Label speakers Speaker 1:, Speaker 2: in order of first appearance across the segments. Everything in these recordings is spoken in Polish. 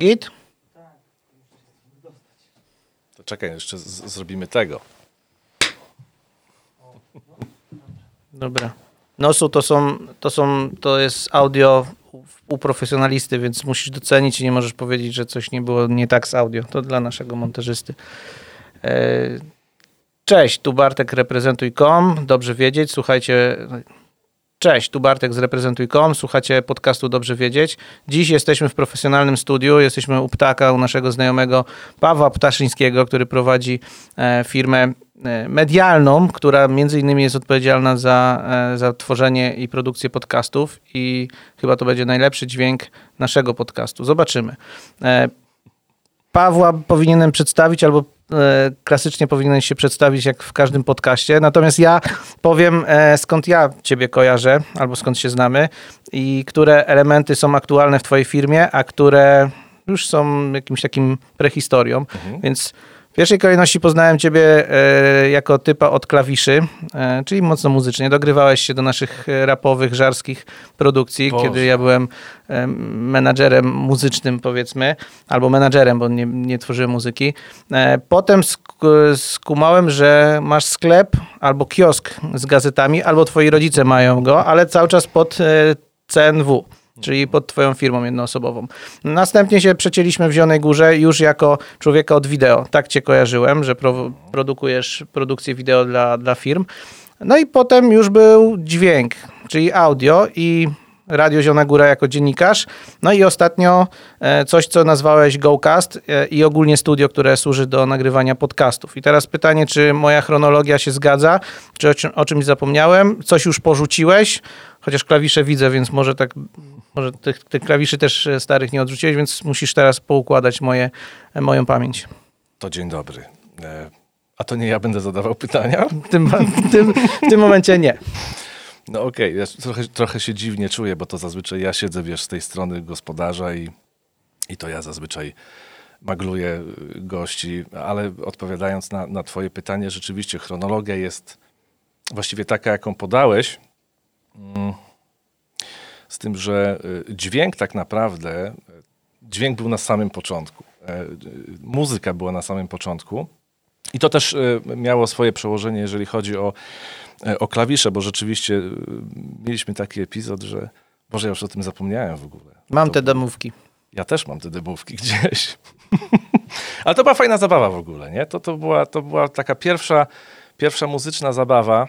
Speaker 1: Git?
Speaker 2: To czekaj, jeszcze zrobimy tego.
Speaker 1: Dobra. Nosu to są, to są, to jest audio u- u profesjonalisty, więc musisz docenić i nie możesz powiedzieć, że coś nie było nie tak z audio. To dla naszego montażysty. E, Cześć, tu Bartek reprezentuj.com. Dobrze wiedzieć, słuchajcie. Cześć, tu Bartek z reprezentuj.com. Słuchacie podcastu Dobrze Wiedzieć. Dziś jesteśmy w profesjonalnym studiu. Jesteśmy u Ptaka, u naszego znajomego Pawła Ptaszyńskiego, który prowadzi e, firmę e, medialną, która między innymi jest odpowiedzialna za, e, za tworzenie i produkcję podcastów i chyba to będzie najlepszy dźwięk naszego podcastu. Zobaczymy. Pawła powinienem przedstawić, albo klasycznie powinien się przedstawić jak w każdym podcaście. Natomiast ja powiem, e, skąd ja ciebie kojarzę, albo skąd się znamy i które elementy są aktualne w twojej firmie, a które już są jakimś takim prehistorią. Więc w pierwszej kolejności poznałem ciebie e, jako typa od klawiszy, e, czyli mocno muzycznie. Dogrywałeś się do naszych e, rapowych, żarskich produkcji,
Speaker 2: Boże.
Speaker 1: kiedy ja byłem menadżerem muzycznym, powiedzmy, albo menadżerem, bo nie, nie tworzyłem muzyki. Potem sk- skumałem, że masz sklep albo kiosk z gazetami, albo twoi rodzice mają go, ale cały czas pod CNW. Czyli pod twoją firmą jednoosobową. Następnie się przecięliśmy w Zielonej Górze już jako człowieka od wideo. Tak cię kojarzyłem, że pro, produkujesz produkcję wideo dla, dla firm. No i potem już był dźwięk, czyli audio i Radio Zielona Góra jako dziennikarz. No i ostatnio e, coś, co nazwałeś GoCast e, i ogólnie studio, które służy do nagrywania podcastów. I teraz pytanie, czy moja chronologia się zgadza, czy o, czym- o czymś zapomniałem? Coś już porzuciłeś? Chociaż klawisze widzę, więc może tak, może tych, tych klawiszy też e, starych nie odrzuciłeś, więc musisz teraz poukładać moje, moją pamięć.
Speaker 2: To dzień dobry. A to nie ja będę zadawał pytania?
Speaker 1: W tym, w tym, w tym momencie nie.
Speaker 2: No okej, ja trochę, trochę się dziwnie czuję, bo to zazwyczaj ja siedzę, wiesz, z tej strony gospodarza i, i to ja zazwyczaj magluję y, gości, ale odpowiadając na, na twoje pytanie, rzeczywiście chronologia jest właściwie taka, jaką podałeś, Mm. z tym, że y, dźwięk tak naprawdę, y, dźwięk był na samym początku, E, muzyka była na samym początku. I to też miało swoje przełożenie, jeżeli chodzi o o klawisze, bo rzeczywiście y, mieliśmy taki epizod, że Boże, ja już o tym zapomniałem w ogóle.
Speaker 1: Mam
Speaker 2: To-
Speaker 1: te demówki.
Speaker 2: Ja też mam te debówki gdzieś. Ale to była fajna zabawa w ogóle, nie? To, to, była, to była taka pierwsza, pierwsza muzyczna zabawa,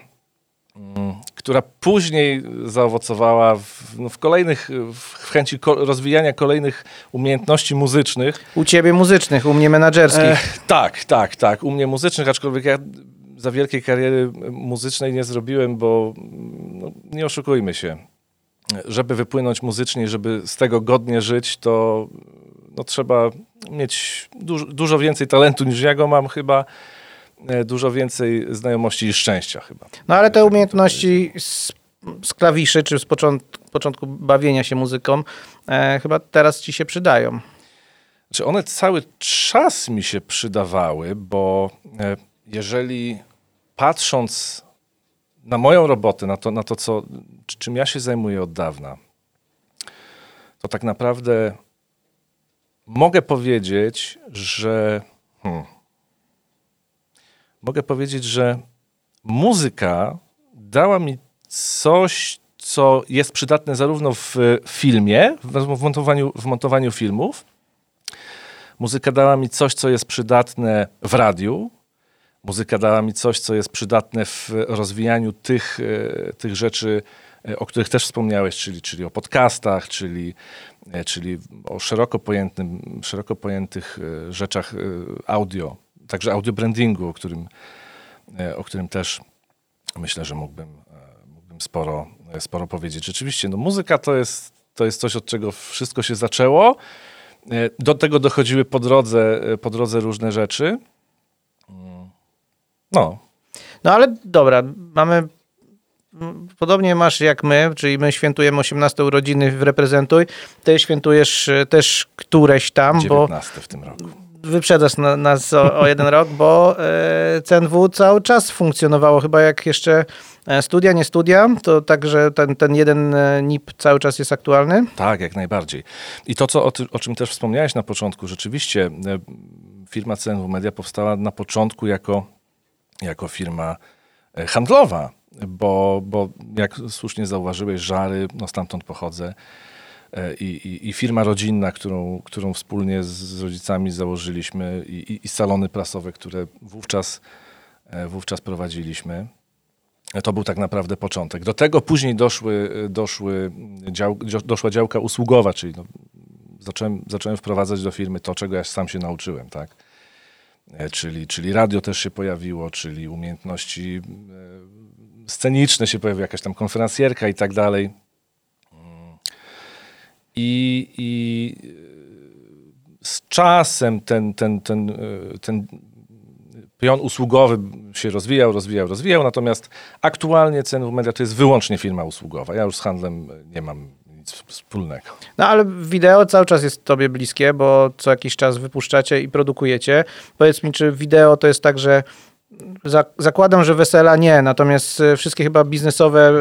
Speaker 2: mm, która później zaowocowała w, no, w kolejnych, w chęci ko- rozwijania kolejnych umiejętności muzycznych.
Speaker 1: U ciebie muzycznych, u mnie menadżerskich.
Speaker 2: E, tak, tak, tak. U mnie muzycznych, aczkolwiek ja za wielkiej kariery muzycznej nie zrobiłem, bo no, nie oszukujmy się. Żeby wypłynąć muzycznie, żeby z tego godnie żyć, to no, trzeba mieć dużo, dużo więcej talentu niż ja go mam chyba. e, Dużo więcej znajomości i szczęścia chyba.
Speaker 1: No ale te umiejętności z, z klawiszy, czy z początku, początku bawienia się muzyką, e, chyba teraz ci się przydają.
Speaker 2: Czy one cały czas mi się przydawały, bo e, jeżeli patrząc na moją robotę, na to, na to co, czy- czym ja się zajmuję od dawna, to tak naprawdę mogę powiedzieć, że. Hmm, mogę powiedzieć, że muzyka dała mi coś, co jest przydatne zarówno w filmie, w montowaniu, w montowaniu filmów, Muzyka dała mi coś, co jest przydatne w radiu. Muzyka dała mi coś, co jest przydatne w rozwijaniu tych, e, tych rzeczy, e, o których też wspomniałeś, czyli, czyli o podcastach, czyli, e, czyli o szeroko, pojętym, szeroko pojętych rzeczach audio, także audio brandingu, o którym, o którym też myślę, że mógłbym, mógłbym sporo, sporo powiedzieć. Rzeczywiście, no, muzyka to jest, to jest coś, od czego wszystko się zaczęło. Do tego dochodziły po drodze, po drodze różne rzeczy. No,
Speaker 1: No ale dobra, mamy. Podobnie masz jak my, czyli my świętujemy 18 urodziny w Reprezentuj. Ty świętujesz e, też któreś tam, bo
Speaker 2: 19 w tym roku.
Speaker 1: wyprzedzasz na, nas o, o, jeden rok, bo e, CNW cały czas funkcjonowało, chyba jak jeszcze e, studia, nie studia, to także ten, ten jeden e, NIP cały czas jest aktualny?
Speaker 2: Tak, jak najbardziej. I to, co, o, ty, o czym też wspomniałeś na początku, rzeczywiście firma CNW Media powstała na początku jako, jako firma handlowa, bo, bo jak słusznie zauważyłeś, Żary, no stamtąd pochodzę, E, i, i, i, firma rodzinna, którą, którą wspólnie z rodzicami założyliśmy i, i salony prasowe, które wówczas, e, wówczas prowadziliśmy. To był tak naprawdę początek. Do tego później doszły, doszły dział, doszła działka usługowa, czyli no, zacząłem, zacząłem wprowadzać do firmy to, czego ja sam się nauczyłem. Tak? E, czyli, czyli radio też się pojawiło, czyli umiejętności sceniczne się pojawiły, jakaś tam konferencjerka i tak dalej. I, i z czasem ten, ten, ten, e, ten pion usługowy się rozwijał, rozwijał, rozwijał, natomiast aktualnie CNW Media to jest wyłącznie firma usługowa. Ja już z handlem nie mam nic wspólnego.
Speaker 1: No ale wideo cały czas jest tobie bliskie, bo co jakiś czas wypuszczacie i produkujecie. Powiedz mi, czy wideo to jest tak, że Zakładam, że wesela nie, natomiast e, wszystkie chyba biznesowe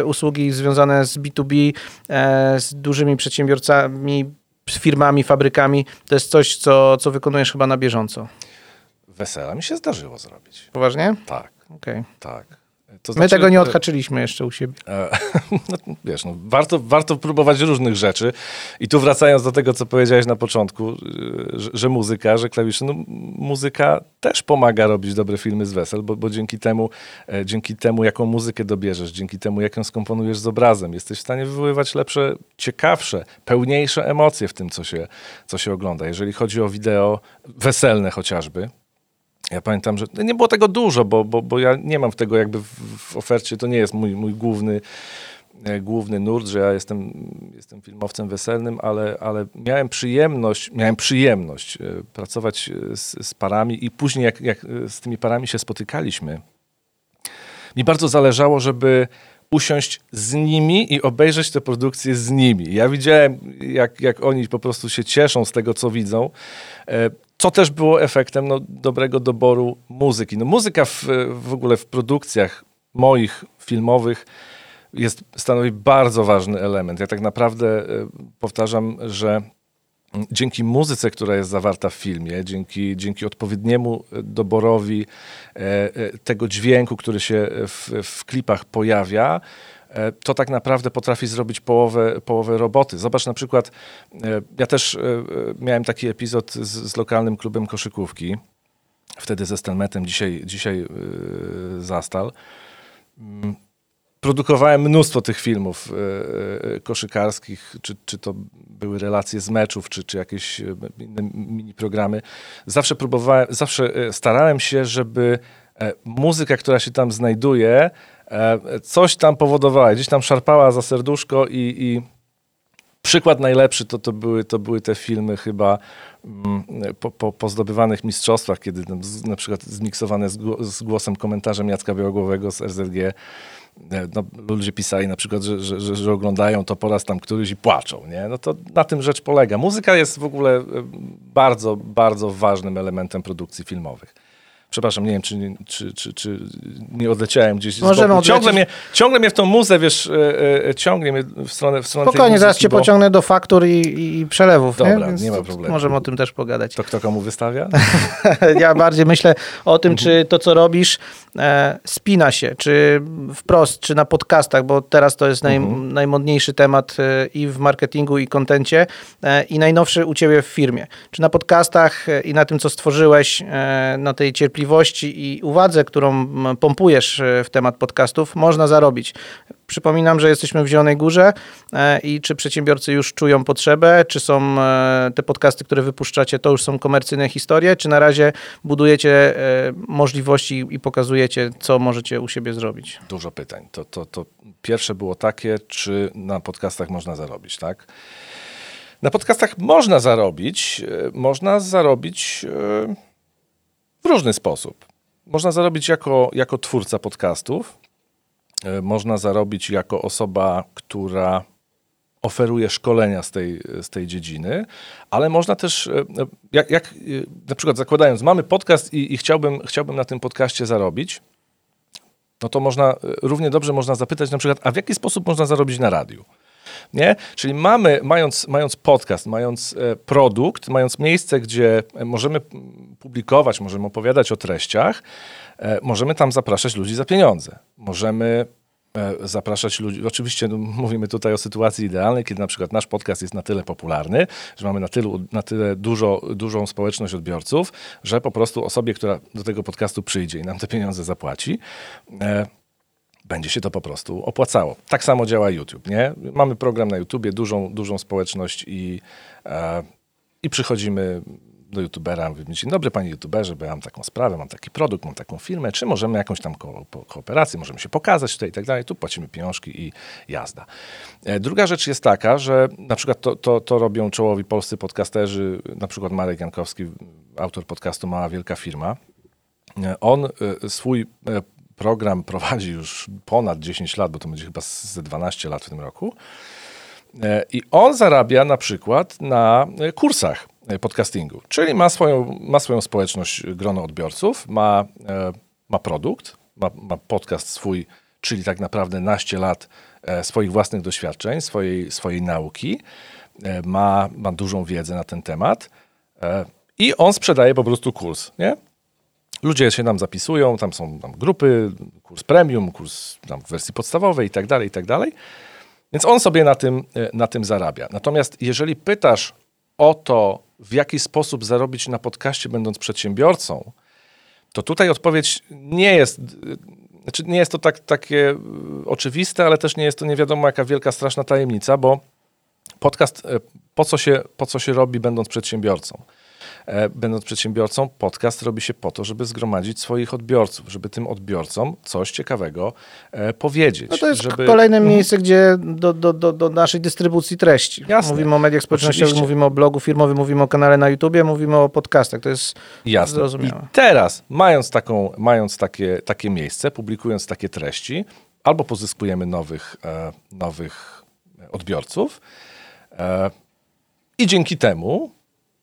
Speaker 1: e, usługi związane z B2B, e, z dużymi przedsiębiorcami, firmami, fabrykami, to jest coś, co, co wykonujesz chyba na bieżąco.
Speaker 2: Wesela mi się zdarzyło zrobić.
Speaker 1: Poważnie?
Speaker 2: Tak.
Speaker 1: Okay.
Speaker 2: Tak.
Speaker 1: To znaczy, My tego nie odhaczyliśmy jeszcze u siebie. E,
Speaker 2: no, wiesz, no, warto, warto próbować różnych rzeczy. I tu wracając do tego, co powiedziałeś na początku, że, że muzyka, że klawisze, no, muzyka też pomaga robić dobre filmy z wesel, bo, bo dzięki temu, e, dzięki temu, jaką muzykę dobierzesz, dzięki temu, jak ją skomponujesz z obrazem, jesteś w stanie wywoływać lepsze, ciekawsze, pełniejsze emocje w tym, co się, co się ogląda. Jeżeli chodzi o wideo weselne chociażby, ja pamiętam, że nie było tego dużo, bo, bo, bo ja nie mam tego jakby w, w ofercie, to nie jest mój, mój główny, e, główny nurt, że ja jestem, jestem filmowcem weselnym, ale, ale miałem przyjemność, miałem przyjemność e, pracować e, z, z parami i później jak, jak z tymi parami się spotykaliśmy, mi bardzo zależało, żeby usiąść z nimi i obejrzeć tę produkcję z nimi. Ja widziałem, jak, jak oni po prostu się cieszą z tego, co widzą co też było efektem no, dobrego doboru muzyki. No, muzyka w, w ogóle w produkcjach moich filmowych jest, stanowi bardzo ważny element. Ja tak naprawdę e, powtarzam, że dzięki muzyce, która jest zawarta w filmie, dzięki, dzięki odpowiedniemu doborowi e, e, tego dźwięku, który się w, w klipach pojawia, E, to tak naprawdę potrafi zrobić połowę, połowę roboty. Zobacz na przykład, e, ja też e, miałem taki epizod z, z lokalnym klubem koszykówki, wtedy ze Stelmetem, dzisiaj, dzisiaj Zastal. Mm, produkowałem mnóstwo tych filmów koszykarskich, czy, czy to były relacje z meczów, czy, czy jakieś inne mini programy. Zawsze próbowałem, zawsze starałem się, żeby muzyka, która się tam znajduje, E, coś tam powodowała, gdzieś tam szarpała za serduszko i, i przykład najlepszy to, to, były, to były te filmy chyba mm, po, po, po zdobywanych mistrzostwach, kiedy na przykład zmiksowane z, z, głosem komentarzem Jacka Białogłowego z RZG e, no, ludzie pisali na przykład, że, że, że, że, oglądają to po raz tam któryś i płaczą, nie? No to na tym rzecz polega. Muzyka jest w ogóle e, bardzo, bardzo ważnym elementem produkcji filmowych. Przepraszam, nie wiem, czy, czy, czy, czy nie odleciałem gdzieś Możemy z Ciągle mnie, ciągle mnie w tą muzę, wiesz, e, e, ciągnie mnie w stronę, w stronę
Speaker 1: Spokojnie, zaraz cię bo... pociągnę do faktur i, i przelewów.
Speaker 2: Dobra, nie, nie ma problemu.
Speaker 1: Możemy o tym też pogadać.
Speaker 2: To kto komu wystawia?
Speaker 1: ja bardziej myślę o tym, czy to, co robisz, e, spina się, czy wprost, czy na podcastach, bo teraz to jest naj, mhm. najmodniejszy temat e, i w marketingu, i kontencie, e, i najnowszy u ciebie w firmie. Czy na podcastach e, i na tym, co stworzyłeś, na tej cierpliwości, cierpliwości i uwadze, którą pompujesz e, w temat podcastów, można zarobić. Przypominam, że jesteśmy w Zielonej Górze e, i czy przedsiębiorcy już czują potrzebę, czy są e, te podcasty, które wypuszczacie, to już są komercyjne historie, czy na razie budujecie możliwości i pokazujecie, co możecie u siebie zrobić?
Speaker 2: Dużo pytań. To, to, to pierwsze było takie, czy na podcastach można zarobić, tak? Na podcastach można zarobić, można zarobić różny sposób. Można zarobić jako, jako twórca podcastów, e, można zarobić jako osoba, która oferuje szkolenia z tej, z tej dziedziny, ale można też, e, jak, jak na przykład zakładając, mamy podcast i, i chciałbym, chciałbym na tym podcaście zarobić, no to można, równie dobrze można zapytać na przykład, a w jaki sposób można zarobić na radiu? Nie? Czyli mamy, mając, mając podcast, mając e, produkt, mając miejsce, gdzie możemy publikować, możemy opowiadać o treściach, e, możemy tam zapraszać ludzi za pieniądze. Możemy e, zapraszać ludzi. Oczywiście no, mówimy tutaj o sytuacji idealnej, kiedy na przykład nasz podcast jest na tyle popularny, że mamy na, tylu, na tyle dużo, dużą społeczność odbiorców, że po prostu osobie, która do tego podcastu przyjdzie i nam te pieniądze zapłaci, będzie się to po prostu opłacało. Tak samo działa YouTube, nie? Mamy program na YouTubie, dużą, dużą społeczność i, e, i przychodzimy do youtubera, mówimy, dzień dobry panie youtuberze, bo ja mam taką sprawę, mam taki produkt, mam taką firmę, czy możemy jakąś tam ko kooperację, możemy się pokazać tutaj i tak dalej, tu płacimy pieniążki i jazda. E, druga rzecz jest taka, że na przykład to, to, to robią czołowi polscy podcasterzy, na przykład Marek Jankowski, autor podcastu Mała Wielka Firma, e, on e, swój program prowadzi już ponad 10 lat, bo to będzie chyba ze 12 lat w tym roku. E, I on zarabia na przykład na e, kursach e, podcastingu, czyli ma swoją, ma swoją społeczność, grono odbiorców, ma, ma produkt, ma, ma podcast swój, czyli tak naprawdę naście lat swoich własnych doświadczeń, swojej, swojej nauki, ma, ma dużą wiedzę na ten temat i on sprzedaje po prostu kurs. Nie? Ludzie się tam zapisują, tam są tam grupy, kurs premium, kurs tam w wersji podstawowej i tak dalej, i tak dalej. Więc on sobie na tym, e, na tym zarabia. Natomiast jeżeli pytasz o to, w jaki sposób zarobić na podcaście, będąc przedsiębiorcą, to tutaj odpowiedź nie jest, e, znaczy nie jest to tak, takie e, oczywiste, ale też nie jest to nie wiadomo jaka wielka, straszna tajemnica, bo podcast po co się, po co się robi, będąc przedsiębiorcą? E, będąc przedsiębiorcą, podcast robi się po to, żeby zgromadzić swoich odbiorców, żeby tym odbiorcom coś ciekawego e, powiedzieć.
Speaker 1: No to jest
Speaker 2: żeby...
Speaker 1: kolejne mhm. miejsce, gdzie do, do, do, do naszej dystrybucji treści. Jasne. Mówimy o mediach społecznościowych, Oczywiście. mówimy o blogu firmowym, mówimy o kanale na YouTubie, mówimy o podcastach. To jest Jasne. zrozumiałe.
Speaker 2: I teraz, mając, taką, mając takie, takie miejsce, publikując takie treści, albo pozyskujemy nowych, e, nowych odbiorców, i dzięki temu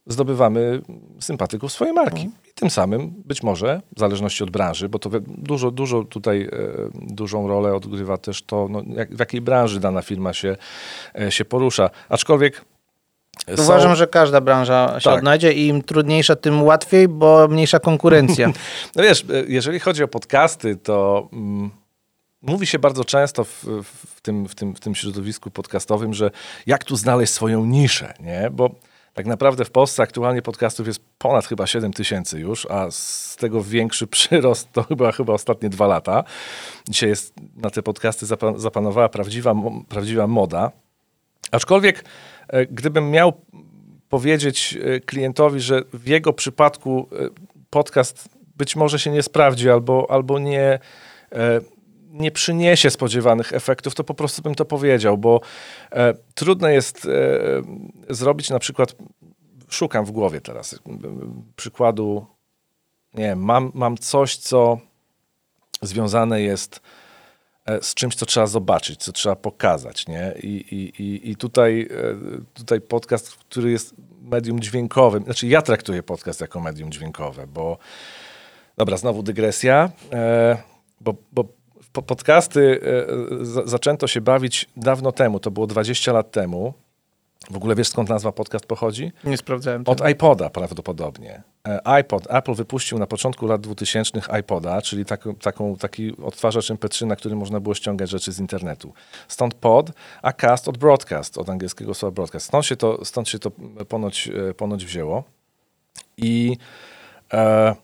Speaker 2: zdobywamy sympatyków swojej marki. Mhm. I tym samym być może, w zależności od branży, bo to dużo, dużo tutaj e, dużą rolę odgrywa też to, no, jak, w jakiej branży dana firma się, e, się porusza. Aczkolwiek
Speaker 1: są... Uważam, że każda branża się tak. odnajdzie i im trudniejsza, tym łatwiej, bo mniejsza konkurencja.
Speaker 2: no wiesz, e, jeżeli chodzi o podcasty, to mm, mówi się bardzo często w, w, tym, w, tym, w tym środowisku podcastowym, że jak tu znaleźć swoją niszę, nie? Bo tak naprawdę w Polsce aktualnie podcastów jest ponad chyba 7 tysięcy już, a z tego większy przyrost to chyba, chyba ostatnie dwa lata. Dzisiaj jest na te podcasty zapanowała prawdziwa, prawdziwa moda. Aczkolwiek e, gdybym miał powiedzieć e, klientowi, że w jego przypadku e, podcast być może się nie sprawdzi albo, albo nie nie przyniesie spodziewanych efektów, to po prostu bym to powiedział, bo e, trudno jest e, zrobić na przykład, szukam w głowie teraz e, przykładu, nie wiem, mam, mam coś, co związane jest e, z czymś, co trzeba zobaczyć, co trzeba pokazać, nie? I, i, i, i tutaj, e, tutaj podcast, który jest medium dźwiękowym, znaczy ja traktuję podcast jako medium dźwiękowe, bo dobra, znowu dygresja, e, bo, bo podcasty e, zaczęto się bawić dawno temu, to było 20 lat temu. W ogóle wiesz skąd nazwa podcast pochodzi?
Speaker 1: Nie sprawdzałem.
Speaker 2: Od iPoda prawdopodobnie. E, iPod, Apple wypuścił na początku lat 2000 iPoda, czyli taką, taką, taki odtwarzacz MP3, na którym można było ściągać rzeczy z internetu. Stąd pod, a cast od broadcast, od angielskiego słowa broadcast. Stąd się to, stąd się to ponoć, e, ponoć wzięło. I e,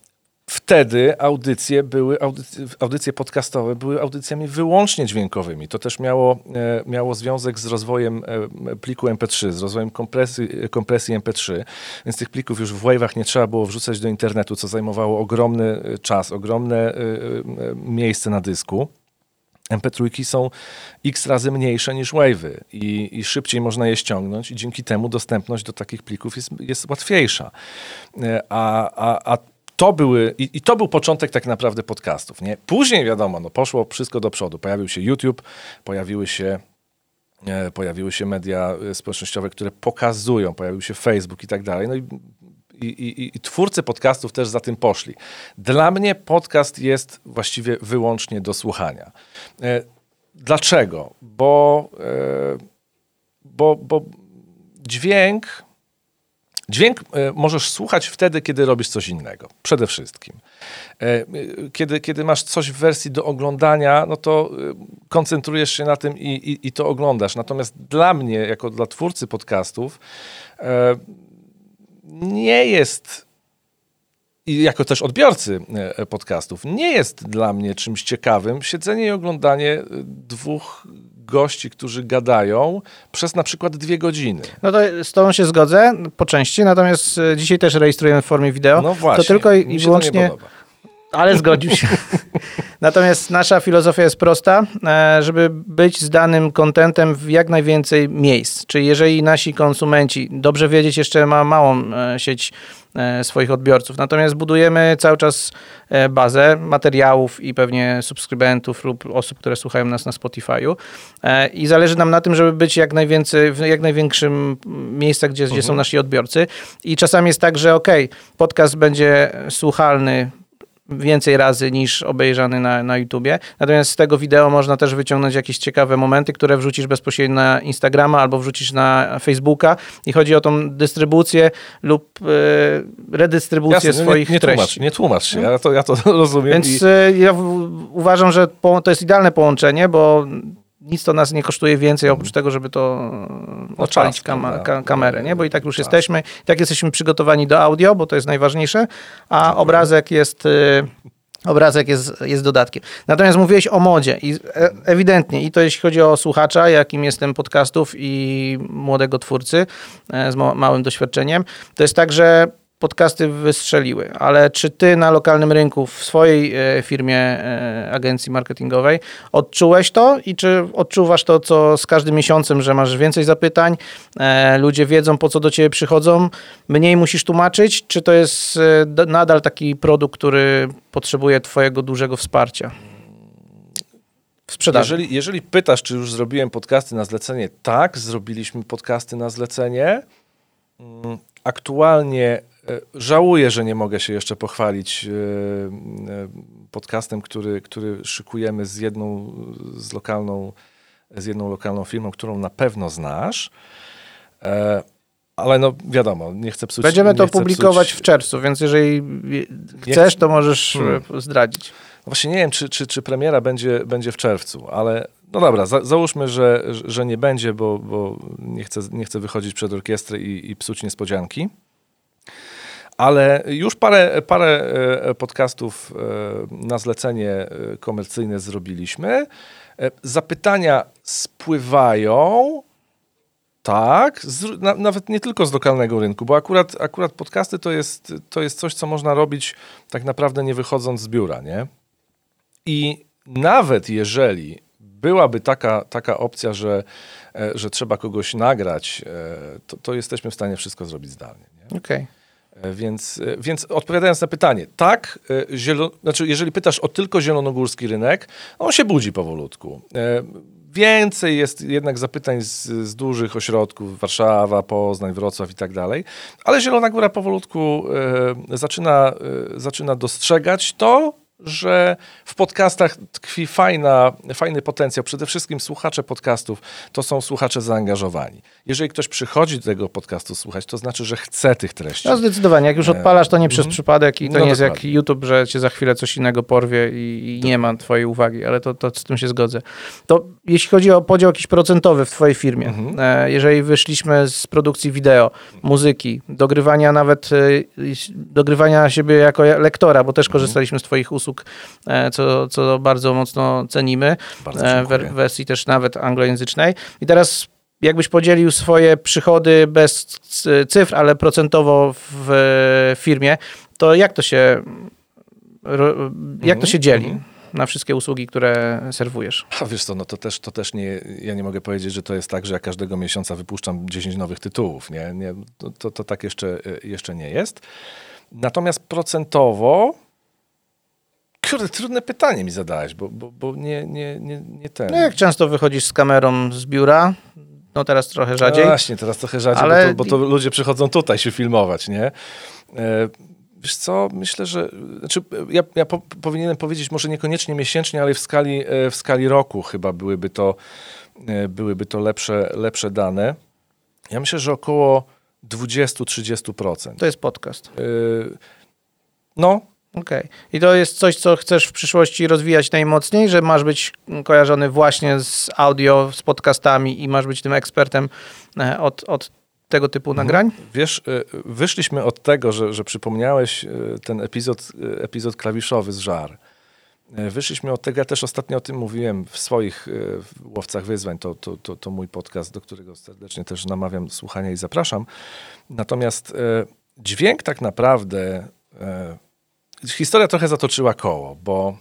Speaker 2: Wtedy audycje były, audycje, audycje podcastowe były audycjami wyłącznie dźwiękowymi. To też miało, e, miało związek z rozwojem e, pliku MP3, z rozwojem kompresji, kompresji MP3, więc tych plików już w wave'ach nie trzeba było wrzucać do internetu, co zajmowało ogromny e, czas, ogromne miejsce na dysku. MP3 są x razy mniejsze niż wave'y i, i, szybciej można je ściągnąć i dzięki temu dostępność do takich plików jest, jest łatwiejsza. A, a, a to były, i, i, to był początek tak naprawdę podcastów. Nie? Później wiadomo, no, poszło wszystko do przodu. Pojawił się YouTube, pojawiły się e, pojawiły się media e, społecznościowe, które pokazują, pojawił się Facebook i tak dalej. No i, i, i, twórcy podcastów też za tym poszli. Dla mnie podcast jest właściwie wyłącznie do słuchania. E, dlaczego? Bo, bo, bo dźwięk Dźwięk e, możesz słuchać wtedy, kiedy robisz coś innego. Przede wszystkim. E, e, kiedy, kiedy masz coś w wersji do oglądania, no to koncentrujesz się na tym i, i, i to oglądasz. Natomiast dla mnie, jako dla twórcy podcastów, nie jest i jako też odbiorcy podcastów, nie jest dla mnie czymś ciekawym siedzenie i oglądanie dwóch gości, którzy gadają przez na przykład dwie godziny.
Speaker 1: No to z tobą się zgodzę po części, natomiast e, dzisiaj też rejestrujemy w formie wideo.
Speaker 2: No właśnie,
Speaker 1: to tylko i wyłącznie... Ale zgodził się. Natomiast nasza filozofia jest prosta, e, żeby być z danym kontentem w jak najwięcej miejsc. Czyli jeżeli nasi konsumenci, dobrze wiedzieć, jeszcze ma małą e, sieć E, swoich odbiorców. Natomiast budujemy cały czas bazę materiałów i pewnie subskrybentów lub osób, które słuchają nas na Spotify'u. I zależy nam na tym, żeby być jak najwięcej, w jak największym miejscach, gdzie, gdzie są mhm. nasi odbiorcy. I czasami jest tak, że ok, podcast będzie słuchalny więcej razy niż obejrzany na, na YouTubie. Natomiast z tego wideo można też wyciągnąć jakieś ciekawe momenty, które wrzucisz bezpośrednio na Instagrama albo wrzucisz na Facebooka i chodzi o tą dystrybucję lub e, redystrybucję
Speaker 2: Jasne,
Speaker 1: swoich
Speaker 2: nie, nie
Speaker 1: treści.
Speaker 2: Tłumacz, nie tłumacz się, ja to, ja to rozumiem.
Speaker 1: Więc i... E, ja uważam, że po, to jest idealne połączenie, bo nic to nas nie kosztuje więcej oprócz tego, żeby to no odpalić kam kamerę, nie? bo i tak już czas. jesteśmy, i tak jesteśmy przygotowani do audio, bo to jest najważniejsze, a obrazek jest... Y, obrazek jest, jest dodatkiem. Natomiast mówiłeś o modzie i e, ewidentnie, i to jeśli chodzi o słuchacza, jakim jestem podcastów i młodego twórcy e, z małym doświadczeniem, to jest tak, że podcasty wystrzeliły, ale czy ty na lokalnym rynku, w swojej e, firmie, e, agencji marketingowej, odczułeś to i czy odczuwasz to, co z każdym miesiącem, że masz więcej zapytań, e, ludzie wiedzą, po co do ciebie przychodzą, mniej musisz tłumaczyć, czy to jest nadal taki produkt, który potrzebuje twojego dużego wsparcia?
Speaker 2: Sprzedaży. Jeżeli, jeżeli pytasz, czy już zrobiłem podcasty na zlecenie, tak, zrobiliśmy podcasty na zlecenie. Mm, aktualnie żałuję, że nie mogę się jeszcze pochwalić e, e, podcastem, który, który szykujemy z jedną, z lokalną, z jedną lokalną firmą, którą na pewno znasz. Ale no wiadomo, nie chcę psuć.
Speaker 1: Będziemy to publikować psuć... w czerwcu, więc jeżeli chcesz, to możesz hmm. zdradzić.
Speaker 2: No właśnie nie wiem, czy, czy, czy premiera będzie, będzie w czerwcu, ale no dobra, za, załóżmy, że, że nie będzie, bo, bo nie, chcę, nie chcę wychodzić przed orkiestrę i, i psuć niespodzianki ale już parę, parę e, podcastów e, na zlecenie e, komercyjne zrobiliśmy. Zapytania spływają. Tak, z, na, nawet nie tylko z lokalnego rynku, bo akurat, akurat podcasty to jest, to jest coś, co można robić tak naprawdę nie wychodząc z biura, nie? I nawet jeżeli byłaby taka, taka opcja, że, że trzeba kogoś nagrać, to, to jesteśmy w stanie wszystko zrobić zdalnie.
Speaker 1: Okej. Okay.
Speaker 2: E, więc, e, więc odpowiadając na pytanie, tak, e, zielo, znaczy jeżeli pytasz o tylko zielonogórski rynek, on się budzi powolutku. Więcej jest jednak zapytań z, z, dużych ośrodków, Warszawa, Poznań, Wrocław i tak dalej, ale Zielona Góra powolutku zaczyna, zaczyna dostrzegać to, że w podcastach tkwi fajna, fajny potencjał. Przede wszystkim słuchacze podcastów to są słuchacze zaangażowani. Jeżeli ktoś przychodzi do tego podcastu słuchać, to znaczy, że chce tych treści.
Speaker 1: No zdecydowanie. Jak już odpalasz, to nie przez mm. przypadek i to no nie jest jak YouTube, że cię za chwilę coś innego porwie i, i nie ma twojej uwagi, ale to, to z tym się zgodzę. To jeśli chodzi o podział jakiś procentowy w twojej firmie, mm -hmm. jeżeli wyszliśmy z produkcji wideo, muzyki, dogrywania nawet, e, dogrywania siebie jako lektora, bo też -hmm. korzystaliśmy z twoich usług usług, e, co, co bardzo mocno cenimy, bardzo e, w wersji też nawet anglojęzycznej. I teraz jakbyś podzielił swoje przychody bez cyfr, ale procentowo w firmie, to jak to się, jak to się mhm, dzieli? Mhm. na wszystkie usługi, które serwujesz.
Speaker 2: A wiesz co, no to też, to też nie, ja nie mogę powiedzieć, że to jest tak, że ja każdego miesiąca wypuszczam 10 nowych tytułów, nie, nie to, to, to tak jeszcze, jeszcze nie jest. Natomiast procentowo Kurde, trudne pytanie mi zadałeś, bo, bo, bo nie, nie, nie, nie ten.
Speaker 1: No jak często wychodzisz z kamerą z biura? No teraz trochę rzadziej.
Speaker 2: No właśnie, teraz trochę rzadziej,
Speaker 1: Ale-
Speaker 2: bo, to, bo to ludzie przychodzą tutaj się filmować, nie? E, Wiesz co, myślę, że znaczy, ja, ja po, powinienem powiedzieć może niekoniecznie miesięcznie, ale w skali, e, w skali roku chyba byłyby to, e, byłyby to lepsze, lepsze dane. Ja myślę, że około 20-30%.
Speaker 1: To jest podcast.
Speaker 2: No,
Speaker 1: Okej. I to jest coś, co chcesz w przyszłości rozwijać najmocniej, że masz być kojarzony właśnie z audio, z podcastami i masz być tym ekspertem e, od, od tego typu nagrań?
Speaker 2: Wiesz, y, wyszliśmy od tego, że, że przypomniałeś y, ten epizod, epizod klawiszowy z żar. Wyszliśmy od tego, ja też ostatnio o tym mówiłem w swoich w Łowcach Wyzwań, to, to, to, to mój podcast, do którego serdecznie też namawiam słuchania i zapraszam. Natomiast dźwięk tak naprawdę, historia trochę zatoczyła koło, bo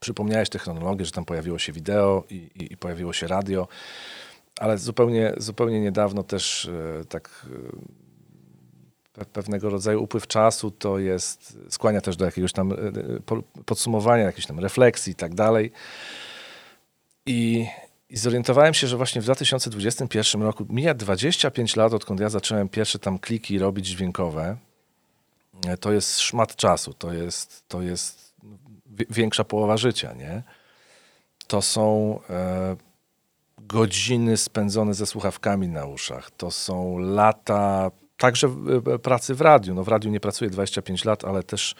Speaker 2: przypomniałeś technologię, że tam pojawiło się wideo i, i, i pojawiło się radio ale zupełnie, zupełnie niedawno też e, tak e, pe- pewnego rodzaju upływ czasu to jest, skłania też do jakiegoś tam e, po- podsumowania, jakiejś tam refleksji i tak dalej. I, I zorientowałem się, że właśnie w 2021 roku mija 25 lat, odkąd ja zacząłem pierwsze tam kliki robić dźwiękowe. E, To jest szmat czasu, to jest, to jest wi- większa połowa życia, nie? To są e, godziny spędzone ze słuchawkami na uszach. To są lata także e, pracy w radiu. No w radiu nie pracuję 25 lat, ale też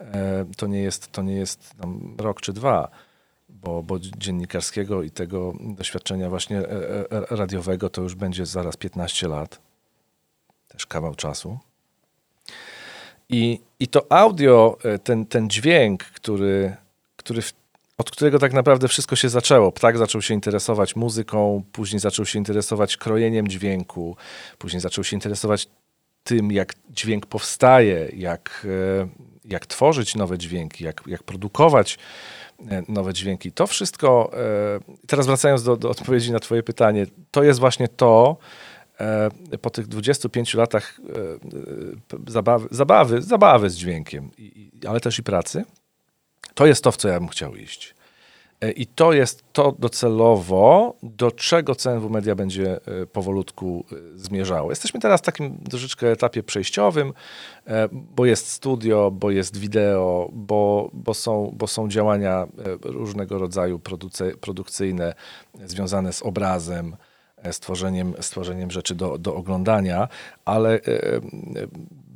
Speaker 2: e, to nie jest, to nie jest rok czy dwa, bo, bo dziennikarskiego i tego doświadczenia właśnie e, e, radiowego to już będzie zaraz 15 lat. Też kawał czasu. I, i to audio, e, ten, ten dźwięk, który, który w od którego tak naprawdę wszystko się zaczęło. Ptak zaczął się interesować muzyką, później zaczął się interesować krojeniem dźwięku, później zaczął się interesować tym, jak dźwięk powstaje, jak, e, jak tworzyć nowe dźwięki, jak, jak produkować e, nowe dźwięki. To wszystko, teraz wracając do, do odpowiedzi na Twoje pytanie, to jest właśnie to, po tych 25 latach e, e, zabawy, zabawy, zabawy z dźwiękiem, ale też i pracy, to jest to, w co ja bym chciał iść. E, I to jest to docelowo, do czego CNW Media będzie e, powolutku e, zmierzało. Jesteśmy teraz w takim troszeczkę etapie przejściowym, e, bo jest studio, bo jest wideo, bo, bo, są, bo są działania e, różnego rodzaju produkcyjne e, związane z obrazem, e, stworzeniem, stworzeniem rzeczy do, do oglądania, ale e, e,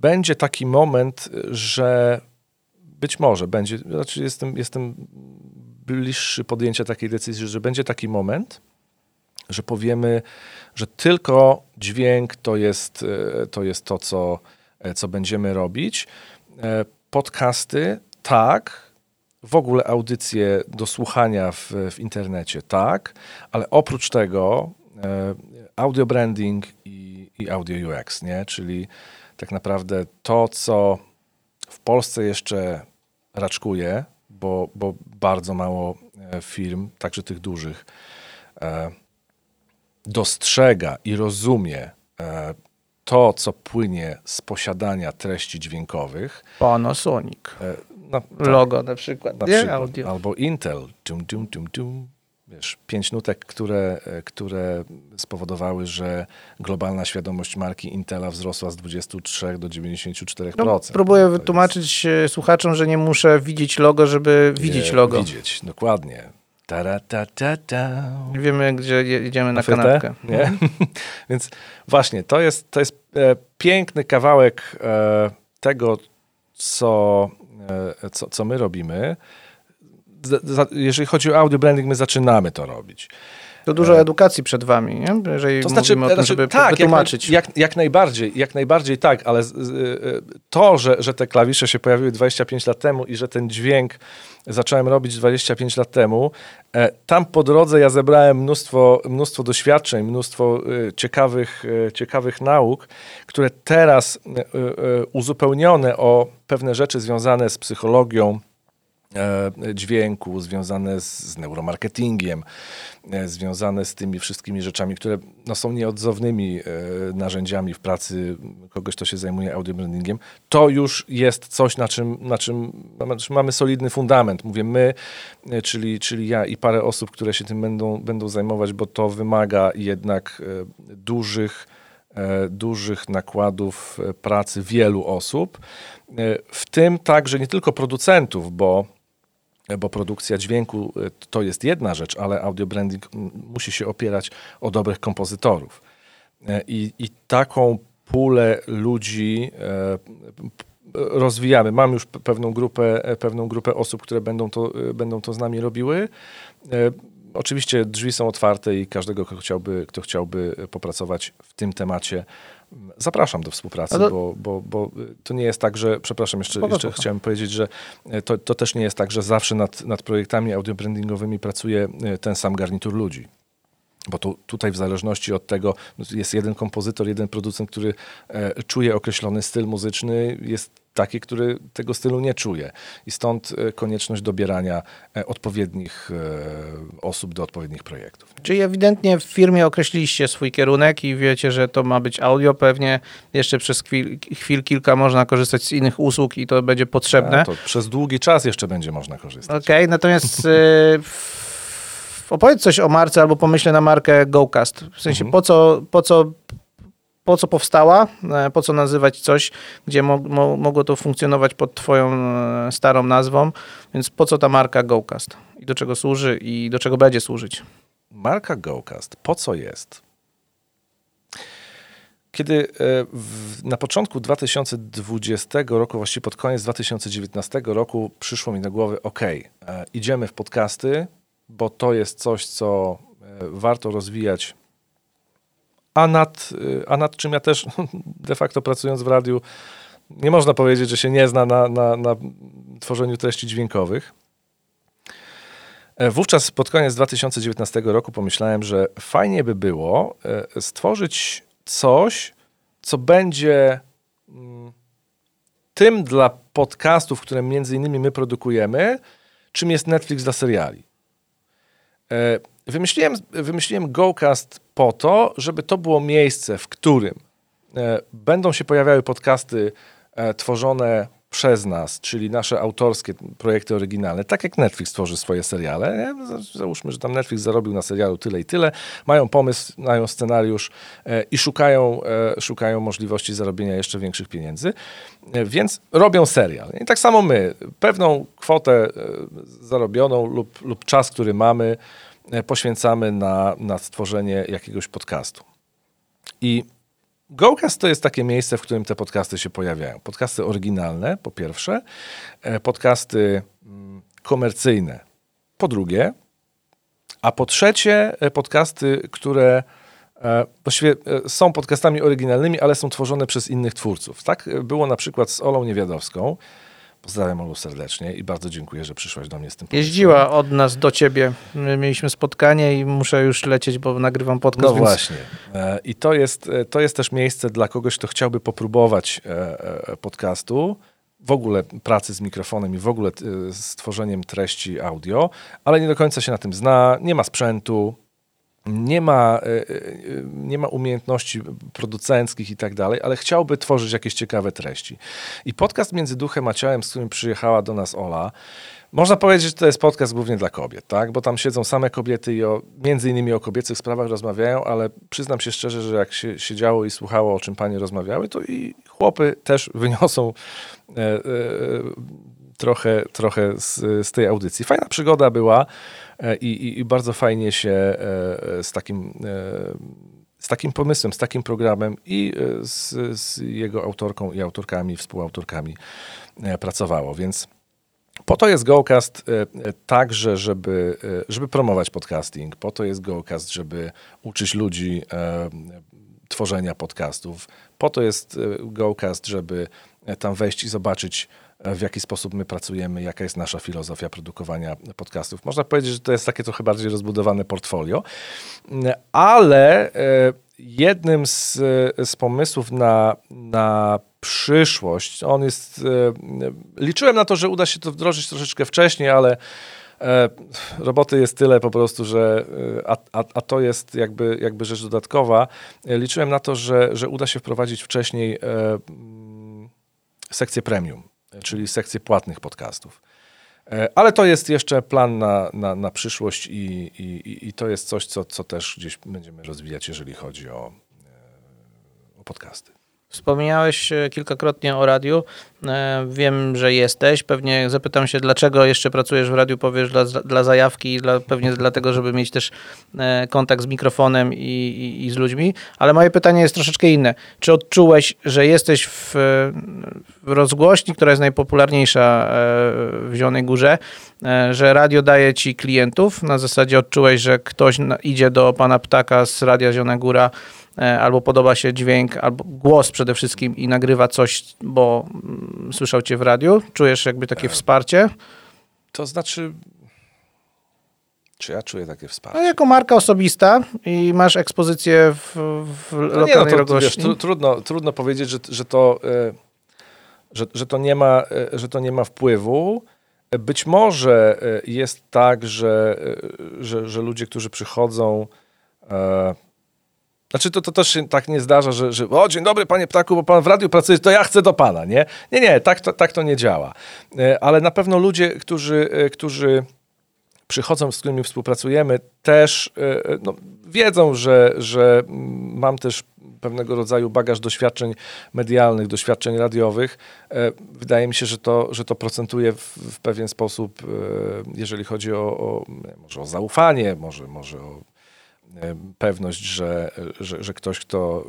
Speaker 2: będzie taki moment, że być może będzie, znaczy jestem, jestem bliższy podjęcia takiej decyzji, że będzie taki moment, że powiemy, że tylko dźwięk to jest e, to, jest to co, co będziemy robić. Podcasty tak, w ogóle audycje do słuchania w, w internecie tak, ale oprócz tego audio branding i, i audio UX, nie? czyli tak naprawdę to, co w Polsce jeszcze raczkuje, bo, bo bardzo mało e, firm, także tych dużych, e, dostrzega i rozumie e, to, co płynie z posiadania treści dźwiękowych.
Speaker 1: Panasonic.
Speaker 2: E, no, tak,
Speaker 1: Logo na przykład.
Speaker 2: na przykład.
Speaker 1: Audio.
Speaker 2: Albo Intel. Tum, tum, tum, tum. Wiesz, pięć nutek, które, e, które spowodowały, że globalna świadomość marki Intela wzrosła z 23 do 94%.
Speaker 1: No, próbuję
Speaker 2: To jest-
Speaker 1: wytłumaczyć e, słuchaczom, że nie muszę widzieć logo, żeby widzieć
Speaker 2: Nie,
Speaker 1: logo.
Speaker 2: Widzieć, dokładnie. Tara, ta, ta, ta.
Speaker 1: Wiemy, gdzie je- jedziemy na
Speaker 2: frytę,
Speaker 1: kanapkę.
Speaker 2: Nie? Więc właśnie, to jest, to jest e, piękny kawałek e, tego, co, e, co, co my robimy. Jeżeli chodzi o audio branding, my zaczynamy to robić.
Speaker 1: To dużo edukacji przed wami, nie? Jeżeli
Speaker 2: To znaczy,
Speaker 1: o tym,
Speaker 2: znaczy
Speaker 1: żeby
Speaker 2: tak, jak,
Speaker 1: wytłumaczyć.
Speaker 2: jak, jak najbardziej, jak najbardziej tak, ale y, to, że, że te klawisze się pojawiły 25 lat temu i że ten dźwięk zacząłem robić 25 lat temu, e, tam po drodze ja zebrałem mnóstwo, mnóstwo doświadczeń, mnóstwo ciekawych, ciekawych nauk, które teraz uzupełnione o pewne rzeczy związane z psychologią, e, dźwięku, związane z, z neuromarketingiem, e, związane z tymi wszystkimi rzeczami, które no, są nieodzownymi e, narzędziami w pracy kogoś, kto się zajmuje audiobrandingiem, to już jest coś, na czym, na czym, mamy solidny fundament. Mówię my, e, czyli, czyli ja i parę osób, które się tym będą, będą zajmować, bo to wymaga jednak e, dużych, e, dużych nakładów e, pracy wielu osób, e, w tym także nie tylko producentów, bo bo produkcja dźwięku e, to jest jedna rzecz, ale audio branding m, musi się opierać o dobrych kompozytorów. E, I, i taką pulę ludzi e, rozwijamy. Mam już pe- pewną grupę, pewną grupę osób, które będą to, będą to z nami robiły. Oczywiście drzwi są otwarte i każdego, kto chciałby, kto chciałby popracować w tym temacie, zapraszam do współpracy, bo, bo, bo to nie jest tak, że, przepraszam, jeszcze,
Speaker 1: Spoko,
Speaker 2: jeszcze chciałem powiedzieć, że e, to, to też nie jest tak, że zawsze nad, nad projektami audiobrandingowymi pracuje e, ten sam garnitur ludzi. Bo tu, tutaj w zależności od tego no, jest jeden kompozytor, jeden producent, który e, czuje określony styl muzyczny, jest taki, który tego stylu nie czuje. I stąd e, konieczność dobierania e, odpowiednich e, osób do odpowiednich projektów.
Speaker 1: Czyli ewidentnie w firmie określiliście swój kierunek i wiecie, że to ma być audio. Pewnie jeszcze przez chwil, chwil kilka można korzystać z innych usług i to będzie potrzebne.
Speaker 2: A to przez długi czas jeszcze będzie można korzystać.
Speaker 1: Okej, natomiast y, f- opowiedz coś o marce albo pomyślę na markę GoCast. W sensie
Speaker 2: Mhm.
Speaker 1: po, co, po, co, po co powstała, e, po co nazywać coś, gdzie mo, mo, mogło to funkcjonować pod twoją e, starą nazwą, więc po co ta marka GoCast i do czego służy i do czego będzie służyć?
Speaker 2: Marka GoCast, po co jest? Kiedy e, w, na początku 2020 roku, właściwie pod koniec 2019 roku, przyszło mi do głowy: OK, idziemy w podcasty, bo to jest coś, co e, warto rozwijać. A nad, e, a nad czym ja też de facto pracując w radiu, nie można powiedzieć, że się nie zna na, na, na tworzeniu treści dźwiękowych. E, Wówczas pod koniec 2019 roku pomyślałem, że fajnie by było stworzyć coś, co będzie mm, tym dla podcastów, które między innymi my produkujemy, czym jest Netflix dla seriali. E, Wymyśliłem, wymyśliłem GoCast po to, żeby to było miejsce, w którym e, będą się pojawiały podcasty e, tworzone przez nas, czyli nasze autorskie projekty oryginalne, tak jak Netflix tworzy swoje seriale. Nie? Za- Załóżmy, że tam Netflix zarobił na serialu tyle i tyle, mają pomysł, mają scenariusz e, i szukają, e, szukają możliwości zarobienia jeszcze większych pieniędzy, e, więc robią serial. I tak samo my, pewną kwotę e, zarobioną lub, lub czas, który mamy, e, poświęcamy na, na stworzenie jakiegoś podcastu. I GoCast to jest takie miejsce, w którym te podcasty się pojawiają. Podcasty oryginalne, po pierwsze, e, podcasty mm, komercyjne, po drugie, a po trzecie, e, podcasty, które e, właściwie są podcastami oryginalnymi, ale są tworzone przez innych twórców. Tak było na przykład z Olą Niewiadowską. Pozdrawiam Olu serdecznie i bardzo dziękuję, że przyszłaś do mnie z tym pomysłem.
Speaker 1: Jeździła od nas do ciebie. My mieliśmy spotkanie i muszę już lecieć, bo nagrywam podcast.
Speaker 2: No
Speaker 1: więc
Speaker 2: właśnie. E, I to jest, e, to jest też miejsce dla kogoś, kto chciałby popróbować e, podcastu, w ogóle pracy z mikrofonem i w ogóle e, z tworzeniem treści audio, ale nie do końca się na tym zna, nie ma sprzętu, nie ma, e, e, nie ma umiejętności producenckich i tak dalej, ale chciałby tworzyć jakieś ciekawe treści. I podcast Między Duchem a Ciałem, z którym przyjechała do nas Ola, można powiedzieć, że to jest podcast głównie dla kobiet, tak? Bo tam siedzą same kobiety i o, między innymi o kobiecych sprawach rozmawiają, ale przyznam się szczerze, że jak się siedziało i słuchało, o czym panie rozmawiały, to i chłopy też wyniosą e, e, trochę, trochę z, z tej audycji. Fajna przygoda była e, i, i, i bardzo fajnie się e, z takim, e, z takim pomysłem, z takim programem i e, z, z jego autorką i autorkami, współautorkami e, pracowało, więc po to jest GoCast e, e, także, żeby, e, żeby promować podcasting. Po to jest GoCast, żeby uczyć ludzi e, tworzenia podcastów. Po to jest e, GoCast, żeby e, tam wejść i zobaczyć, e, w jaki sposób my pracujemy, jaka jest nasza filozofia produkowania podcastów. Można powiedzieć, że to jest takie trochę bardziej rozbudowane portfolio, ale e, jednym z, z pomysłów na, na przyszłość. On jest. Liczyłem na to, że uda się to wdrożyć troszeczkę wcześniej, ale roboty jest tyle po prostu, że. A, a, a to jest jakby, jakby rzecz dodatkowa. Liczyłem na to, że, że uda się wprowadzić wcześniej sekcję premium, czyli sekcję płatnych podcastów. E, ale to jest jeszcze plan na, na, na przyszłość i, i, i to jest coś, co, co też gdzieś będziemy rozwijać, jeżeli chodzi o, e, o podcasty.
Speaker 1: Wspomniałeś e, kilkakrotnie o radiu. E, wiem, że jesteś. Pewnie zapytam się, dlaczego jeszcze pracujesz w radiu, powiesz dla, dla zajawki, dla, pewnie dlatego, żeby mieć też e, kontakt z mikrofonem i, i, i, z ludźmi. Ale moje pytanie jest troszeczkę inne. Czy odczułeś, że jesteś w, w rozgłośni, która jest najpopularniejsza w Zielonej Górze, że radio daje ci klientów? Na zasadzie odczułeś, że ktoś idzie do pana Ptaka z Radia Zielona Góra albo podoba się dźwięk, albo głos przede wszystkim i nagrywa coś, bo mm, słyszał cię w radiu? Czujesz jakby takie e, wsparcie?
Speaker 2: To znaczy, czy ja czuję takie wsparcie?
Speaker 1: No, jako marka osobista i masz ekspozycję w, w no lokalnej nie, no to, wiesz,
Speaker 2: tru, trudno, trudno powiedzieć, że, że, to, e, że, że, to nie ma, że to nie ma wpływu. Być może jest tak, że, że, że ludzie, którzy przychodzą znaczy to, to też się tak nie zdarza, że, że o dzień dobry panie Ptaku, bo pan w radiu pracuje, to ja chcę do pana, nie? Nie, nie, tak to, tak to nie działa. E, ale na pewno ludzie, którzy, e, którzy przychodzą, z którymi współpracujemy, też e, no, wiedzą, że, że mam też pewnego rodzaju bagaż doświadczeń medialnych, doświadczeń radiowych. Wydaje mi się, że to, że to procentuje w, w pewien sposób, jeżeli chodzi o, o, może o zaufanie, może, może o pewność, że, że, że, ktoś, kto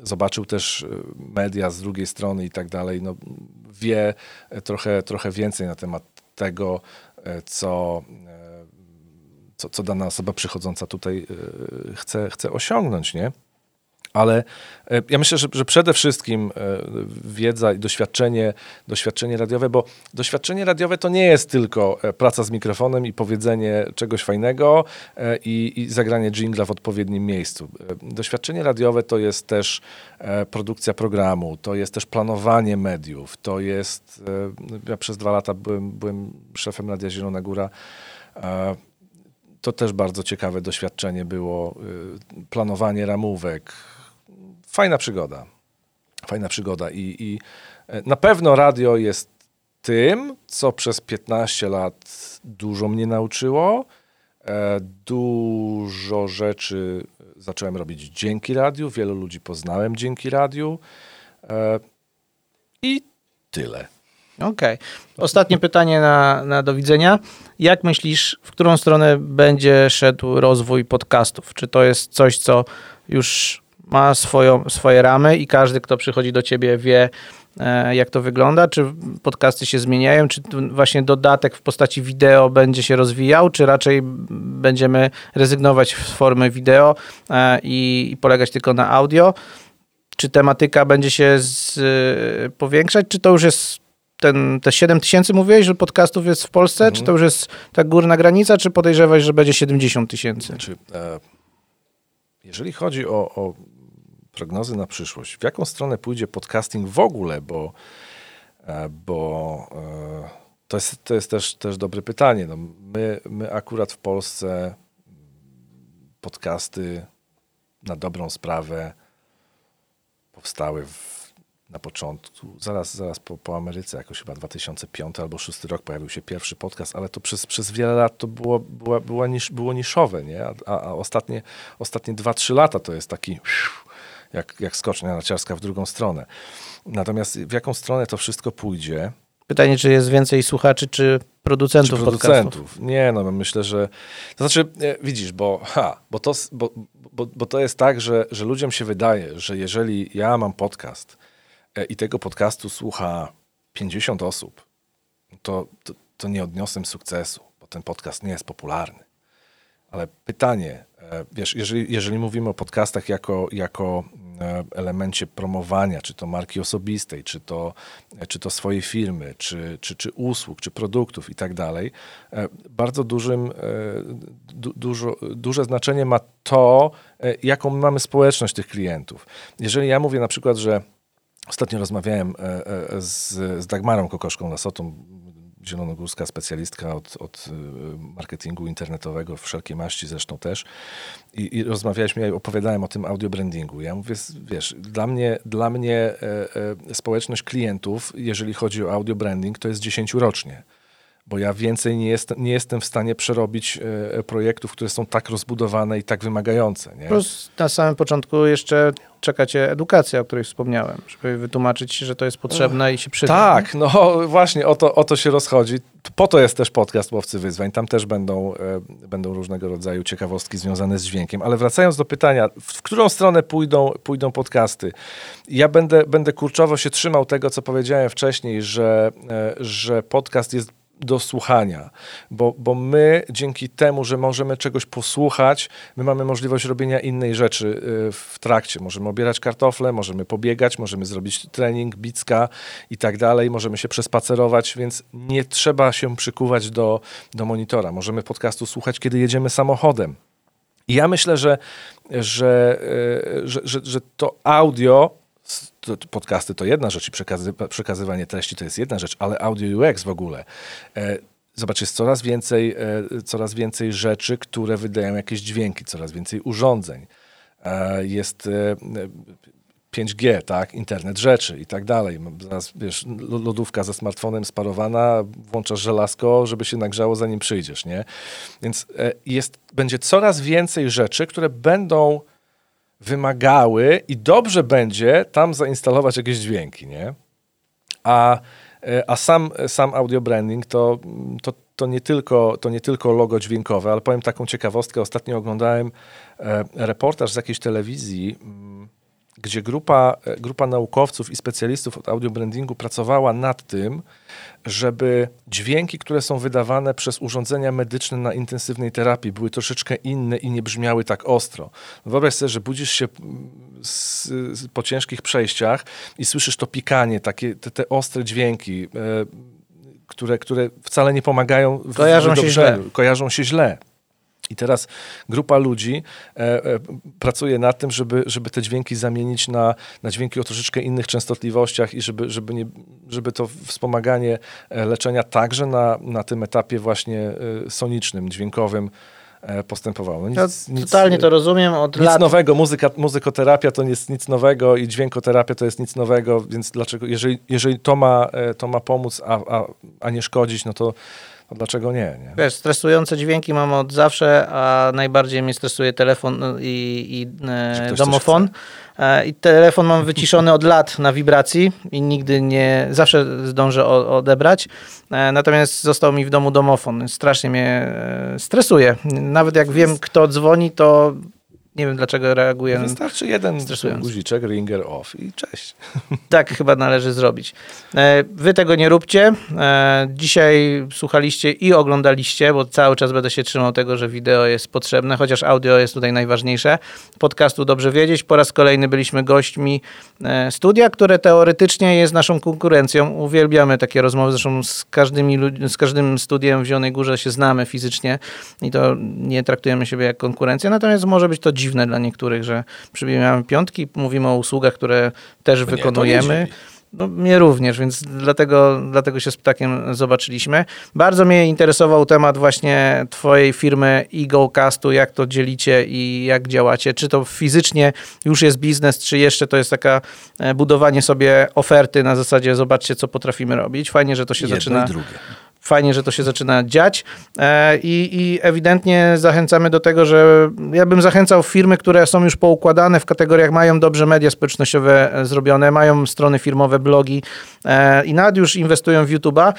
Speaker 2: e, zobaczył też e, media z drugiej strony i tak dalej, no, wie trochę, trochę więcej na temat tego, co, co, co dana osoba przychodząca tutaj chce, chce osiągnąć, nie? Ale e, ja myślę, że, że, przede wszystkim e, wiedza i doświadczenie, doświadczenie radiowe, bo doświadczenie radiowe to nie jest tylko e, praca z mikrofonem i powiedzenie czegoś fajnego i, i zagranie jingla w odpowiednim miejscu. Doświadczenie radiowe to jest też produkcja programu, to jest też planowanie mediów, to jest, ja przez dwa lata byłem, byłem szefem Radia Zielona Góra, to też bardzo ciekawe doświadczenie było. Planowanie ramówek, fajna przygoda. Fajna przygoda i, i e, na pewno radio jest tym, co przez 15 lat dużo mnie nauczyło. E, dużo rzeczy zacząłem robić dzięki radiu, wielu ludzi poznałem dzięki radiu e, i tyle.
Speaker 1: Okej. Okay. Ostatnie pytanie na, na do widzenia. Jak myślisz, w którą stronę będzie szedł rozwój podcastów? Czy to jest coś, co już ma swoją, swoje ramy i każdy, kto przychodzi do ciebie wie, e, jak to wygląda, czy podcasty się zmieniają, czy właśnie dodatek w postaci wideo będzie się rozwijał, czy raczej będziemy rezygnować z formy wideo e, i, polegać tylko na audio, czy tematyka będzie się z, e, powiększać, czy to już jest ten, te 7 tysięcy mówiłeś, że podcastów jest w Polsce, mhm. czy to już jest ta górna granica, czy podejrzewasz, że będzie 70 tysięcy? Znaczy, e,
Speaker 2: jeżeli chodzi o, o prognozy na przyszłość. W jaką stronę pójdzie podcasting w ogóle, bo, e, bo e, to jest, to jest też, też dobre pytanie. No my, my akurat w Polsce podcasty na dobrą sprawę powstały w, na początku, zaraz, zaraz po, po Ameryce, jakoś chyba 2005 albo 2006 rok pojawił się pierwszy podcast, ale to przez, przez wiele lat to było, było, było, nisz, było niszowe, nie? A, a ostatnie, ostatnie 2-3 lata to jest taki jak, jak skocznia narciarska w drugą stronę. Natomiast w jaką stronę to wszystko pójdzie?
Speaker 1: Pytanie, czy jest więcej słuchaczy, czy producentów, czy producentów. Podcastów?
Speaker 2: Nie, no myślę, że... To znaczy, e, widzisz, bo, ha, bo, to, bo, bo, bo to jest tak, że, że ludziom się wydaje, że jeżeli ja mam podcast e, i tego podcastu słucha 50 osób, to, to, to nie odniosę sukcesu, bo ten podcast nie jest popularny. Ale pytanie, wiesz, jeżeli, jeżeli mówimy o podcastach jako, jako e, elemencie promowania, czy to marki osobistej, czy to, czy to swojej firmy, czy, czy, czy usług, czy produktów i tak dalej, e, bardzo dużym, du, dużo, duże znaczenie ma to, jaką mamy społeczność tych klientów. Jeżeli ja mówię na przykład, że Ostatnio rozmawiałem e, e, z, z Dagmarą Kokoszką Lasotą, zielonogórska specjalistka od, od y, marketingu internetowego, wszelkiej maści zresztą też. I, i rozmawialiśmy, ja opowiadałem o tym audio brandingu. Ja mówię, wiesz, dla mnie, dla mnie e, e, społeczność klientów, jeżeli chodzi o audio branding, to jest 10 rocznie bo ja więcej nie, jest, nie jestem w stanie przerobić e, projektów, które są tak rozbudowane i tak wymagające. Nie?
Speaker 1: Plus na samym początku jeszcze czekacie edukacja, o której wspomniałem, żeby wytłumaczyć, że to jest potrzebne i się przyda.
Speaker 2: Tak, no właśnie o to, o to się rozchodzi. Po to jest też podcast Łowcy Wyzwań. Tam też będą, e, będą różnego rodzaju ciekawostki związane z dźwiękiem. Ale wracając do pytania, w którą stronę pójdą, pójdą podcasty? Ja będę, będę kurczowo się trzymał tego, co powiedziałem wcześniej, że, e, że podcast jest do słuchania, bo, bo my dzięki temu, że możemy czegoś posłuchać, my mamy możliwość robienia innej rzeczy y, w trakcie. Możemy obierać kartofle, możemy pobiegać, możemy zrobić trening, bicka i tak dalej, możemy się przespacerować, więc nie trzeba się przykuwać do, do monitora. Możemy podcastu słuchać, kiedy jedziemy samochodem. I ja myślę, że, że, y, że, że, że to audio podcasty to jedna rzecz i przekazy, przekazywanie treści to jest jedna rzecz, ale audio UX w ogóle. E, zobacz, jest coraz więcej, e, coraz więcej rzeczy, które wydają jakieś dźwięki, coraz więcej urządzeń. E, jest 5G, tak, internet rzeczy i tak dalej. Zaraz, wiesz, lodówka ze smartfonem sparowana, włączasz żelazko, żeby się nagrzało zanim przyjdziesz, nie? Więc jest, będzie coraz więcej rzeczy, które będą wymagały i dobrze będzie tam zainstalować jakieś dźwięki, nie? A, e, a sam, sam audio branding to, to, to, nie tylko, to nie tylko logo dźwiękowe, ale powiem taką ciekawostkę. Ostatnio oglądałem e, reportaż z jakiejś telewizji mm, gdzie grupa, e, grupa naukowców i specjalistów od audiobrandingu pracowała nad tym, żeby dźwięki, które są wydawane przez urządzenia medyczne na intensywnej terapii, były troszeczkę inne i nie brzmiały tak ostro. Wyobraź sobie, że budzisz się z, z, po ciężkich przejściach i słyszysz to pikanie, takie, te, te ostre dźwięki, e, które, które wcale nie pomagają
Speaker 1: w kojarzą się źle.
Speaker 2: Kojarzą się źle. I teraz grupa ludzi e, e, pracuje nad tym, żeby, żeby te dźwięki zamienić na, na dźwięki o troszeczkę innych częstotliwościach i żeby, żeby, nie, żeby to wspomaganie e, leczenia także na, na tym etapie właśnie e, sonicznym, dźwiękowym e, postępowało. No
Speaker 1: nic, ja totalnie to rozumiem. Od
Speaker 2: nic
Speaker 1: lat...
Speaker 2: nowego. Muzyka, muzykoterapia to jest nic nowego i dźwiękoterapia to jest nic nowego, więc dlaczego, jeżeli, jeżeli to, ma, to ma pomóc, a, a, a nie szkodzić, no to no dlaczego nie, nie?
Speaker 1: Wiesz, stresujące dźwięki mam od zawsze, a najbardziej mnie stresuje telefon i, i e, domofon. E, I telefon mam wyciszony od lat na wibracji i nigdy nie, zawsze zdążę odebrać. E, natomiast został mi w domu domofon. Strasznie mnie e, stresuje. Nawet jak wiem, kto dzwoni, to nie wiem dlaczego reaguje.
Speaker 2: Wystarczy jeden guziczek, ringer off i cześć.
Speaker 1: Tak chyba należy zrobić. E, wy tego nie róbcie. E, dzisiaj słuchaliście i oglądaliście, bo cały czas będę się trzymał tego, że wideo jest potrzebne, chociaż audio jest tutaj najważniejsze. Podcastu dobrze wiedzieć. Po raz kolejny byliśmy gośćmi e, studia, które teoretycznie jest naszą konkurencją. Uwielbiamy takie rozmowy, zresztą z, każdymi, z każdym studiem w Zielonej Górze się znamy fizycznie i to nie traktujemy siebie jak konkurencję, natomiast może być to dziwne dla niektórych, że przybijamy piątki, mówimy o usługach, które też no wykonujemy. Nie, no, mnie również, więc dlatego, dlatego się z Ptakiem zobaczyliśmy. Bardzo mnie interesował temat właśnie twojej firmy EagleCastu, jak to dzielicie i jak działacie. Czy to fizycznie już jest biznes, czy jeszcze to jest taka e, budowanie sobie oferty na zasadzie zobaczcie, co potrafimy robić. Fajnie, że to się
Speaker 2: Jedno
Speaker 1: zaczyna...
Speaker 2: I drugie
Speaker 1: fajnie, że to się zaczyna dziać. E, i, i, ewidentnie zachęcamy do tego, że ja bym zachęcał firmy, które są już poukładane w kategoriach, mają dobrze media społecznościowe e, zrobione, mają strony firmowe, blogi e, i nawet już inwestują w YouTube'a,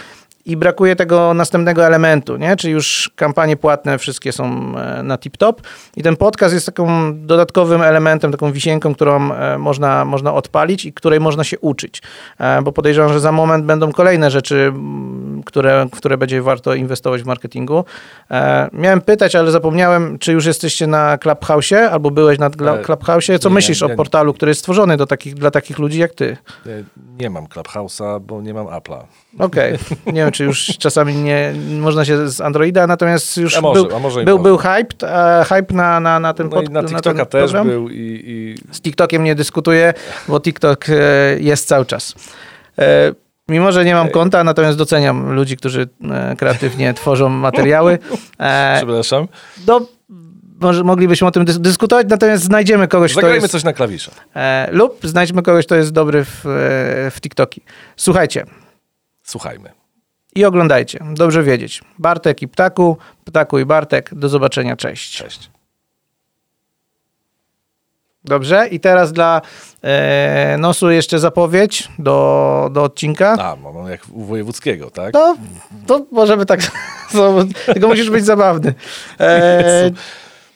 Speaker 1: i brakuje tego następnego elementu, nie? Czyli już kampanie płatne wszystkie są na tip-top i ten podcast jest taką dodatkowym elementem, taką wisienką, którą można, można odpalić i której można się uczyć, bo podejrzewam, że za moment będą kolejne rzeczy które, które będzie warto inwestować w marketingu. E, miałem pytać, ale zapomniałem, czy już jesteście na Clubhouse albo byłeś na
Speaker 2: E,
Speaker 1: Clubhouse? Co
Speaker 2: nie,
Speaker 1: myślisz
Speaker 2: nie.
Speaker 1: o portalu, który jest stworzony do takich, dla takich ludzi jak ty?
Speaker 2: E, Nie mam Clubhouse'a, bo nie mam Apple'a.
Speaker 1: Okej, nie wiem, czy już czasami nie można się z Androida, natomiast już
Speaker 2: może,
Speaker 1: był, był,
Speaker 2: można.
Speaker 1: był hype, e, hype na, na, na ten
Speaker 2: No i
Speaker 1: pod-
Speaker 2: na TikToka też
Speaker 1: program.
Speaker 2: był i, i
Speaker 1: Z TikTokiem nie dyskutuję, bo TikTok e, jest cały czas. E, Mimo, że nie mam konta, natomiast doceniam ludzi, którzy e, kreatywnie tworzą materiały. E,
Speaker 2: przepraszam.
Speaker 1: no, może moglibyśmy o tym dys- dyskutować, natomiast znajdziemy kogoś, kto
Speaker 2: Zagrajmy
Speaker 1: jest...
Speaker 2: coś na klawiszach.
Speaker 1: E, lub znajdźmy kogoś, kto jest dobry w, w TikToki. Słuchajcie
Speaker 2: Słuchajmy.
Speaker 1: i oglądajcie. Dobrze wiedzieć. Bartek i Ptaku, Ptaku i Bartek. Do zobaczenia. Cześć.
Speaker 2: Cześć.
Speaker 1: Dobrze? I teraz dla e, Nosu jeszcze zapowiedź do, do odcinka.
Speaker 2: A, mam jak u wojewódzkiego, tak?
Speaker 1: No, to możemy tak. Tylko musisz być zabawny. E,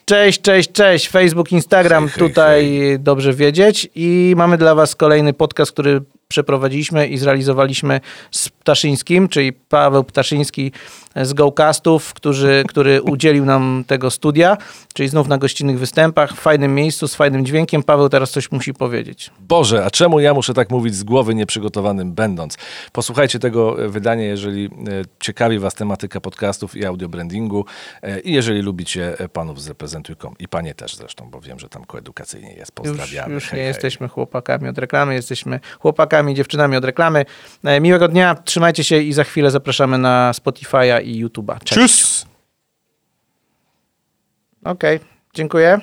Speaker 1: cześć, cześć, cześć. Facebook, Instagram,
Speaker 2: Hej, hej,
Speaker 1: tutaj dobrze wiedzieć. I mamy dla Was kolejny podcast, który przeprowadziliśmy i zrealizowaliśmy z Ptaszyńskim, czyli Paweł Ptaszyński z GoCastów, który, który udzielił nam tego studia, czyli znów na gościnnych występach, w fajnym miejscu, z fajnym dźwiękiem. Paweł teraz coś musi powiedzieć.
Speaker 2: Boże, a czemu ja muszę tak mówić z głowy nieprzygotowanym będąc? Posłuchajcie tego e, wydania, jeżeli e, ciekawi Was tematyka podcastów i audiobrandingu e, i jeżeli lubicie panów z Reprezentuj.com i panie też zresztą, bo wiem, że tam koedukacyjnie jest.
Speaker 1: Już,
Speaker 2: Pozdrawiamy.
Speaker 1: już
Speaker 2: Hej,
Speaker 1: nie
Speaker 2: hej.
Speaker 1: jesteśmy chłopakami od reklamy, jesteśmy chłopakami, dziewczynami od reklamy. Miłego dnia, trzymajcie się i za chwilę zapraszamy na Spotify'a i YouTube'a. Cześć. Okej, dziękuję.